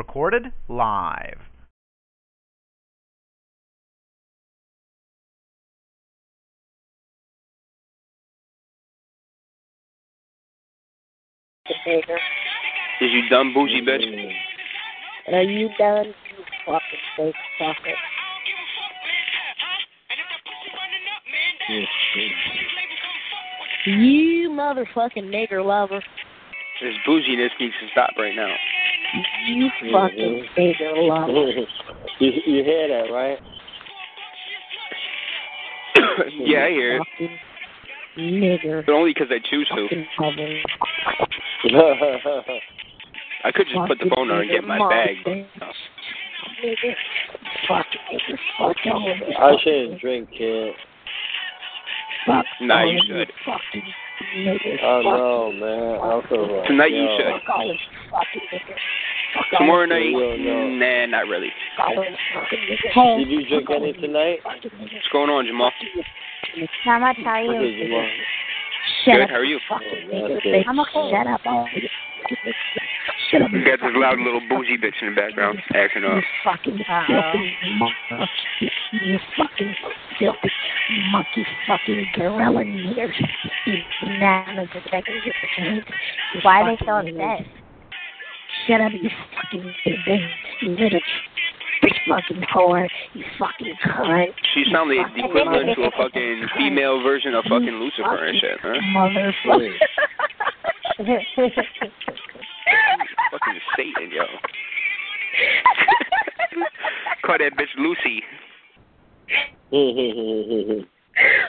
Recorded live. Is you dumb bougie bitch? Mm. Are you done, you fucking fake fucker? You motherfucking nigger lover. This bouginess needs to stop right now. You fucking mm-hmm. nigger lover. you, you hear that, right? yeah, I hear it. Fucking nigger. But only because I choose to. Fucking lover. I could just put the phone on and get my bag. but- Nigger. Fucking nigger. Fuck all of you. I shouldn't drink, kid. Fuck Nah, you should. Fucking nigger. I Fuck know, man. I feel like, Tonight you should. Fuck all of fucking nigger. Fuck Tomorrow night? yo, no. Nah, not really. you all of you fucking nigger. Did you drink any tonight? What's going on, Jamal? How much are you? is it, man? Shut Good, up, how are you? fucking Yeah, nigger. okay. I'm okay. Shut up, all you. Shut up, You got this loud little bougie bitch in the background acting You up. fucking filthy monkey. You fucking filthy monkey fucking gorilla niggers. You bananas and beggars your. You Why are they so fucking upset? Shut up, you fucking big you little bitch fucking whore. You fucking cunt. She sounded the equivalent to a fucking female version of fucking Lucifer and shit, huh? Motherfucker. Fucking Satan, yo. Call that bitch Lucy. Is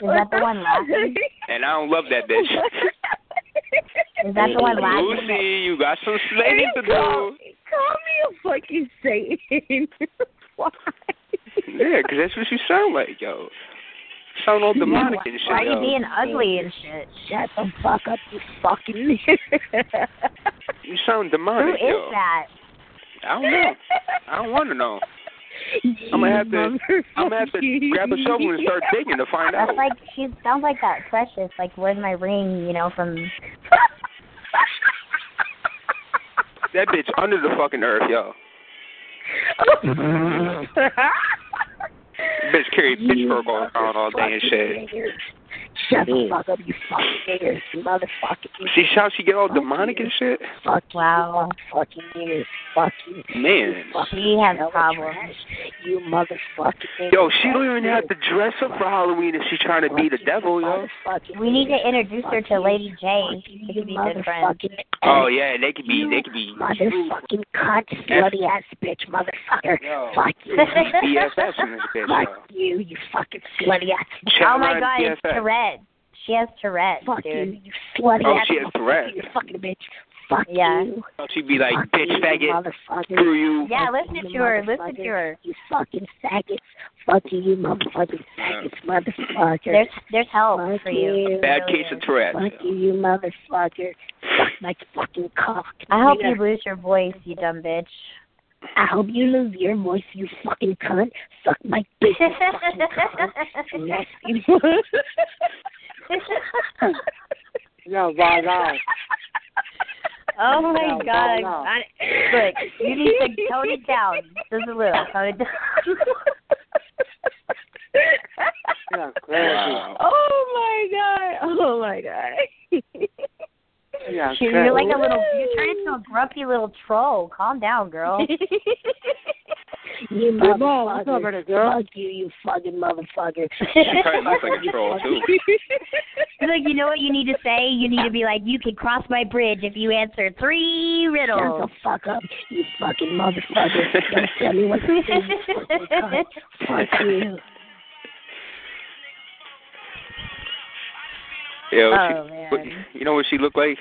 that the one laughing? And I don't love that bitch. Is that the one laughing? Lucy, you got some slaving to call, do. call me a fucking Satan. Why? Yeah, 'cause that's what you sound like, yo. Sound all demonic and shit, Why are you yo. being ugly and shit? Shut the fuck up, you fucking. You sound Who demonic, is yo. that? I don't know. I don't want to know. I'm gonna have to. I'm gonna have to grab a shovel and start digging to find out. That's like she sounds like that precious. Like where's my ring? You know from. That bitch under the fucking earth, yo. Bitch carry pitchfork around all day and shit. Shut the mm. fuck up, you fucking niggers, you motherfucking See how she get all demonic and shit? Fuck Wow. you, fucking niggers, fuck you. Man. She has problems. You motherfucking niggers. Yo, she don't even have to dress up for Halloween if she's trying to be the devil, yo. We need to introduce her to Lady J. She could be good friends. Oh yeah, they could be. They could be. Motherfucking cunt, slutty ass bitch, motherfucker. Fuck you. BFFs in this bitch, Fuck yo. you, you fucking slutty ass. Oh my Chevron God, it's BFF. Tourette. She has Tourette, Fuck dude. you, you oh, slutty Oh, ass. she has Tourette. You fucking bitch. Fuck Yeah. you. She'd be like, Fuck bitch, you, faggot, screw you. Yeah, listen you, to her. Listen to her. You fucking faggots. Fuck you, you motherfucking faggots, motherfucker. There's there's help Fuck for you. Bad case of is. Tourette. Fuck you, you motherfucker. Suck my fucking cock. I hope nigger. you lose your voice, you dumb bitch. I hope you lose your voice, you fucking cunt. Suck my dick, you fucking cunt. Nasty. Yo, bye, bye. Oh my No, no, god. no. I, look, you need to tone it down. Just a little. Tone it down. Yeah, crazy. Wow. oh my god. Oh my god. Yeah, You're like a little. You're turning into a grumpy little troll. Calm down, girl. you Hey, Mom, what's up, motherfucker. girl? Fuck you, you fucking motherfucker. She probably looks like a troll too. Look, you know what you need to say? You need to be like, you can cross my bridge if you answer three Shut the riddles. fuck up, you fucking motherfucker. Don't tell me what to say, you fucking cunt. Fuck you. Yo, Oh, she, man. what, you know what she looked like?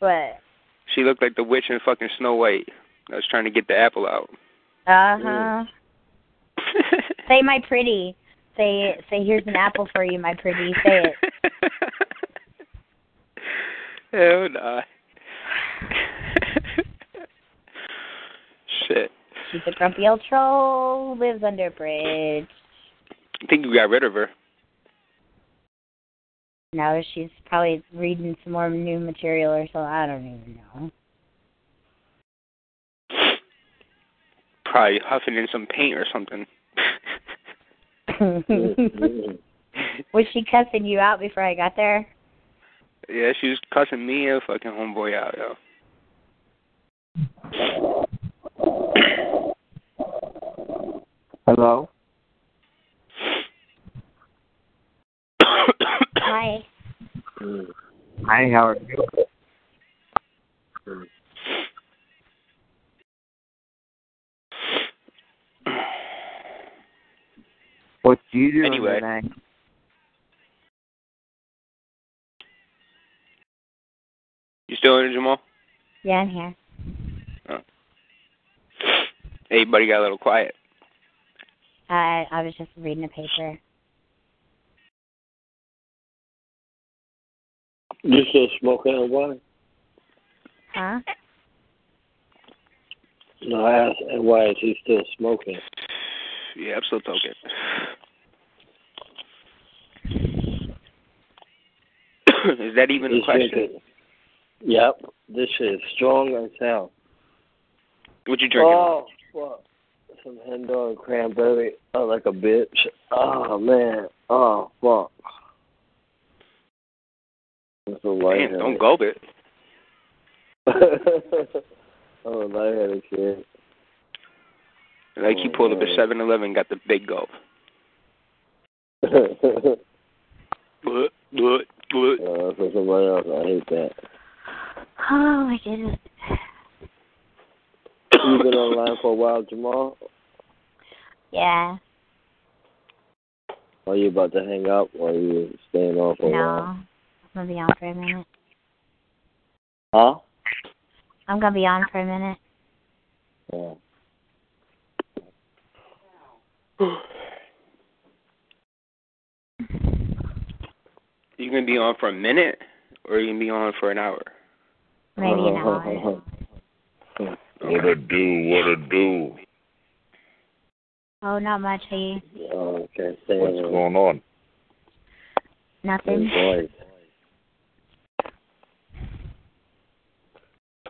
What? She looked like the witch in fucking Snow White. I was trying to get the apple out. Uh huh. Say my pretty. Say say here's an apple for you, my pretty. Say it. Oh, Hell nah. Shit. She's a grumpy old troll who lives under a bridge. I think you got rid of her. No, she's probably reading some more new material or so. I don't even know. Probably huffing in some paint or something. Was she cussing you out before I got there? Yeah, she was cussing me and fucking homeboy out, yo. Hello? Hi. Hi, how are you? What do you doing Anyway. tonight? Still in, Jamal? Yeah, I'm here. Oh. Hey, buddy got a little quiet. I I was just reading a paper. You still smoking or what? Huh? No, I asked, and why is he still smoking? Yeah, I'm still talking. Is that even a question? shit is- Yep, this shit is strong as hell. What you drinking? Oh, fuck. Some hen dog cranberry. Oh, like a bitch. Oh, man. Oh, fuck. That's a Damn, don't gulp it. oh, lightheaded kid. Like he pulled up a 7-Eleven, got the big gulp. oh, But, but, but. for somebody else, I hate that. Oh my goodness. You've been online for a while, Jamal? Yeah. Are you about to hang up, or are you staying on for a while? No. while? I'm gonna be on for a minute. Huh? I'm gonna be on for a minute. Yeah. You gonna be on for a minute, or you gonna be on for an hour? Maybe an hour. What a do, what a do. Oh, not much. Hey, Oh, okay. Stay What's on going on? nothing. boys.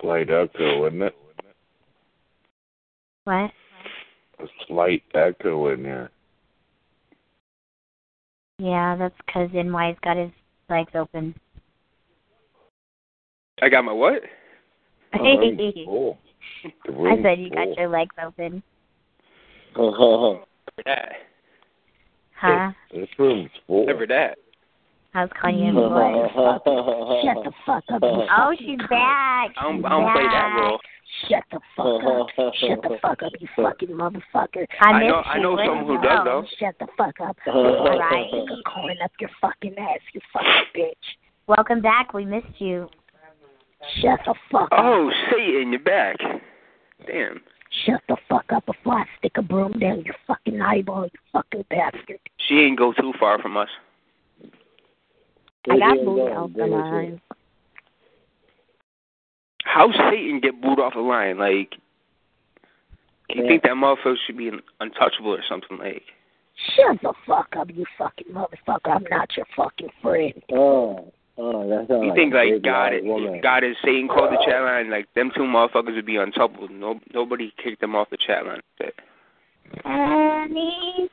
Slight echo, isn't it? What? A slight echo in there. Yeah, that's because NY's got his legs open. I got my what? The room's full. The I said you full. got your legs open. That. Huh? This room's full. Never that. I was calling you a boy. Shut the fuck up. Oh, she's back. I don't, I don't play that role. Shut the fuck up. Shut the fuck up, you fucking motherfucker. I, I know- I know someone who does, though. Shut the fuck up. Right. Right. Calling up your fucking ass, you fucking bitch. Welcome back. We missed you. Shut the fuck up. Oh, Satan, you're back. Damn. Shut the fuck up before I stick a broom down your fucking eyeball, you fucking bastard. She ain't go too far from us. I got booed off the line. How Satan get booed off the line? Like, you Yeah. think that motherfucker should be untouchable or something? Like, Shut the fuck up, you fucking motherfucker. I'm not your fucking friend. Oh, that sounds you like think like God, is, woman. God is Satan called the chat line? Like, them two motherfuckers would be untouchable. No, nobody kicked them off the chat line. But Anywhere.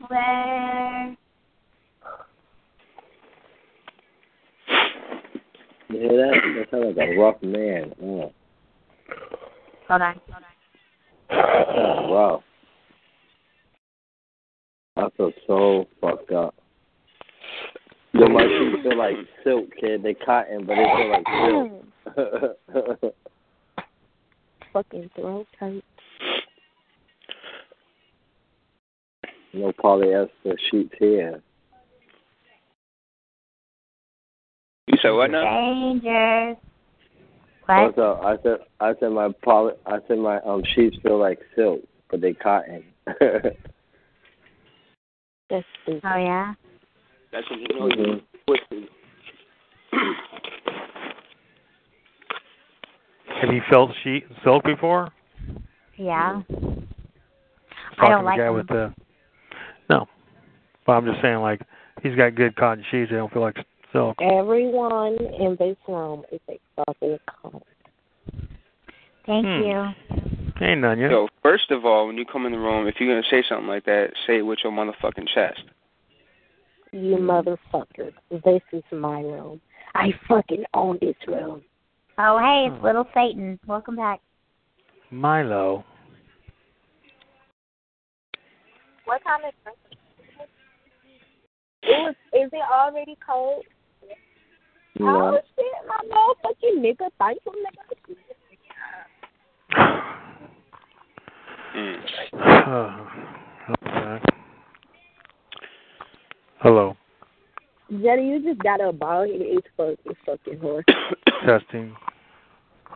You hear that? That sounds like a rough man. Oh, Hold on. that sounds rough. I feel so fucked up. Yo, my feet feel like silk, kid. They cotton, but they feel like silk. fucking throat tight. no polyester sheets here. You said what now? Strangers. What's What? up? I said I said my poly I said my um sheets feel like silk, but they cotton. That's stupid. Oh yeah. That's when you know you Mhm. twisted. Have you felt sheet silk before? Yeah. I don't to like the guy them. with the no. But I'm just saying, like he's got good cotton sheets. They don't feel like silk. Everyone in this room is a fucking cunt. Thank Hmm. you. Ain't none yet. Yo, first of all, when you come in the room, if you're gonna say something like that, say it with your motherfucking chest. You motherfucker. This is my room. I fucking own this room. Oh hey, it's little Satan. Welcome back. Milo. What time is drink? It was, is it already cold? Oh shit, my motherfucking nigga. Thank you, nigga. Mm. Okay. Hello. Jenny, you just got a bald head as fuck, you fucking horse. Testing.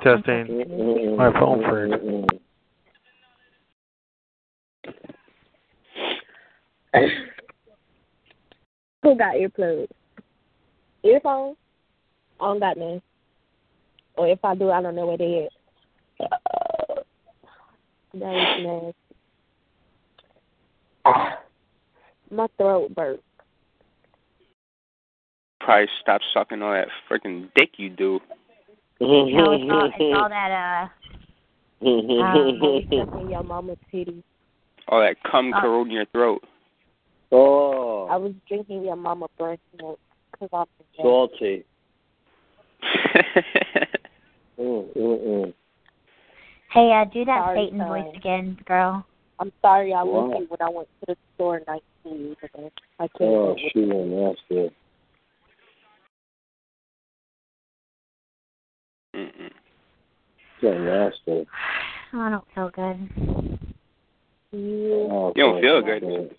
Testing. My phone. Mm-mm. Who got earplugs? Earphones? I don't got none. Or if I do, I don't know where they at. Uh, that was nasty. My throat burst. Probably stop sucking all that freaking dick you do. No, it's all, it's all that uh Um, sucking your mama's titties. All that cum Oh. corroding your throat. Oh. I oh, was drinking your mama breast milk because I forgot. salty. Mm, mm, mm. Hey, uh do that Sorry, Satan sorry. voice again, girl. I'm sorry I What? left you when I went to the store 19 today. I can't Oh, go with shoot, nasty. So nasty. I don't feel good. you. Oh, You don't feel okay. good.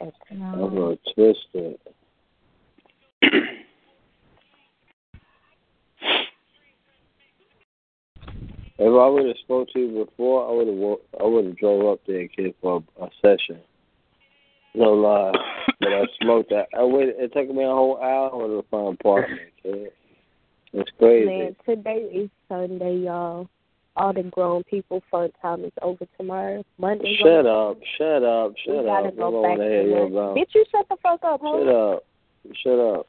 I'm No. gonna twist it. If I would have spoke to you before, I would have I would have drove up there, and came for a, a session. No lie, but I smoked that. I waited. It took me a whole hour to find a partner, kid. It's crazy. Man, today is Sunday, y'all. All the grown people fun time is over tomorrow. Monday. Shut up! Shut up! shut We gotta up! go back to your Bitch, you shut the fuck up, huh? Shut up! Shut up!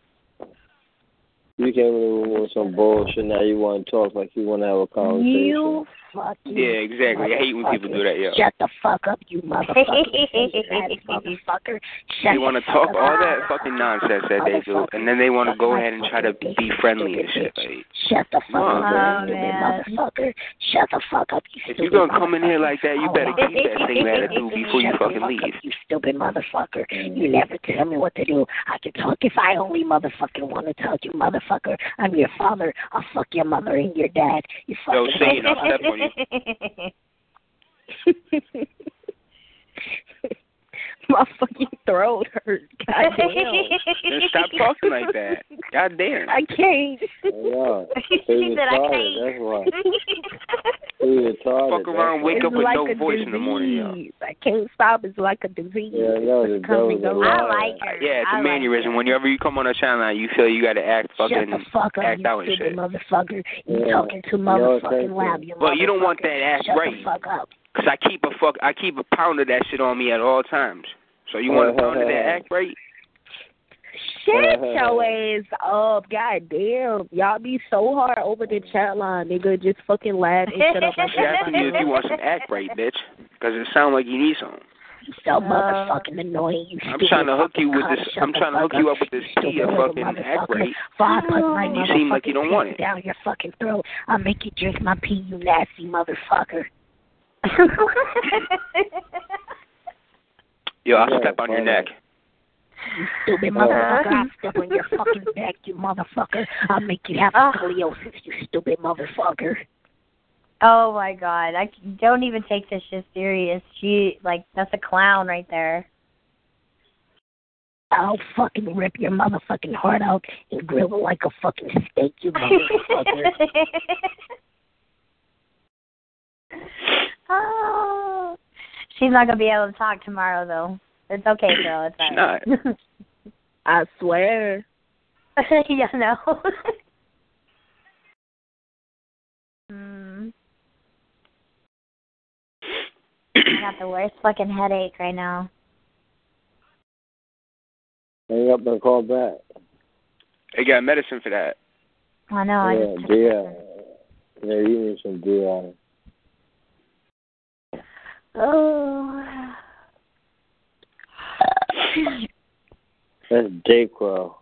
You came in the room with some bullshit. Now you want to talk like you want to have a conversation. You fucking. yeah, exactly. I hate when people do that, Yeah. Shut the fuck up, you motherfucker. motherfucker. Shut They want to the talk fuck all up. that fucking nonsense that they do, and then they want to go ahead and try to be friendly and shit. Like, Shut the fuck Oh, up, man. motherfucker. Shut the fuck up, you stupid. if you're gonna come in here like that, you better motherfucker. keep that same attitude before you Shut the fucking fuck leave. Up, you stupid motherfucker. You mm. never tell me what to do. I can talk if I only motherfucking want to talk, you motherfucker. I'm your father. I'll fuck your mother and your dad. You Yo, fucking Satan, I'll step on you. My fucking throat hurts. God damn. Then stop talking like that. God damn. I can't. Yeah. she said I can't. That's why. Fuck around, wake it's up with like no a voice in the morning, yo. disease. I can't stop. It's like a disease. Yeah, I know, It's the come and devil's go. a I liar. like her. Yeah, it's I a like mannerism. her. Whenever you come on a channel you feel you got to act Shut fucking the fuck up, act you out and stupid shit. motherfucker. You Yeah. talking too You know motherfucking loud, you Well, you don't want that ass Shut right. the fuck up. Cause I keep a fuck, I keep a pound of that shit on me at all times. So you want a pound of that act right? Shut your ass up. God damn. Y'all be so hard over the chat line, nigga. Just fucking laugh and shut up. She asking you if you want some act right, bitch. Cause it sound like you need some. You so motherfucking annoying. You I'm trying to hook you with this. I'm trying to hook you up with this stupid tea of fucking act motherfucker. right. Before I put my You seem like you don't motherfucking want pants it. down your fucking throat, I'll make you drink my pee, you nasty motherfucker. Yo, I'll Yeah, step on your neck. You stupid motherfucker. I'll step on your fucking back, you motherfucker. I'll make you have Ugh. scoliosis, you stupid motherfucker. oh my god, I don't even take this shit serious. She like that's a clown right there. I'll fucking rip your motherfucking heart out and grill it like a fucking steak, you motherfucker. oh, she's not gonna be able to talk tomorrow though. It's okay, girl. It's She's alright. I swear. yeah, no. Hmm. I got the worst fucking headache right now. Hang up and call back. They got medicine for that. I know. I yeah, just took Dion. Yeah, you need some Dion. Oh. That's Dayquil.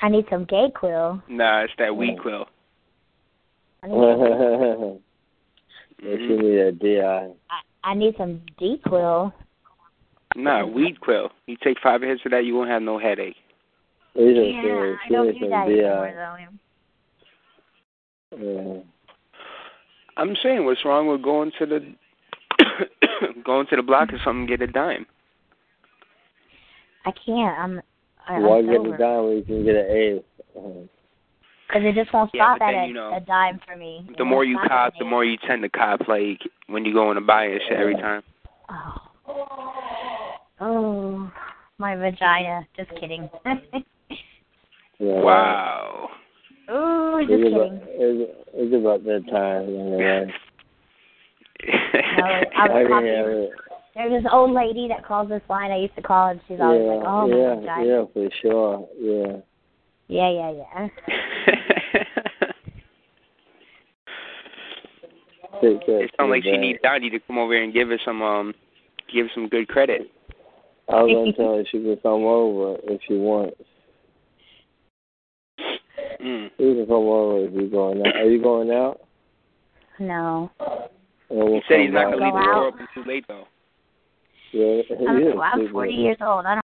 I need some gay quill. Nah, it's that weed mm. quill. I need some, yes, you need a Dion. I, I need some D quill. Nah, weed quill. You take five hits of that, you won't have no headache. These Yeah, serious. I don't needs do that Dion. anymore though. Yeah. I'm saying, what's wrong with going to the going to the block or something and get a dime? I can't. I'm. I, Why I'm get a dime when you can get an eighth? Uh-huh. Because it just won't Yeah, stop but at then, a, you know, a dime for me. It The won't more you cop, the more you tend to cop. Like when you go in to buy and shit every time. Oh. Oh, my vagina. Just kidding. Wow. Ooh, just It's kidding. about, it's, it's about that time anyway. I was, I I was can talking. have. There's this old lady that calls this line. I used to call, and she's always yeah, like, "Oh my yeah, yeah, for sure. Yeah. Yeah, yeah, yeah. It sounds like she needs Dottie to come over here and give her some um give her some good credit. I was gonna tell her she could come over if she wants. Mm. You can come over if you're going out. Are you going out? No. Or we'll He said he's not gonna leave the Go door too late though. Yeah, I'm, yeah, I'm 40 years old. I don't.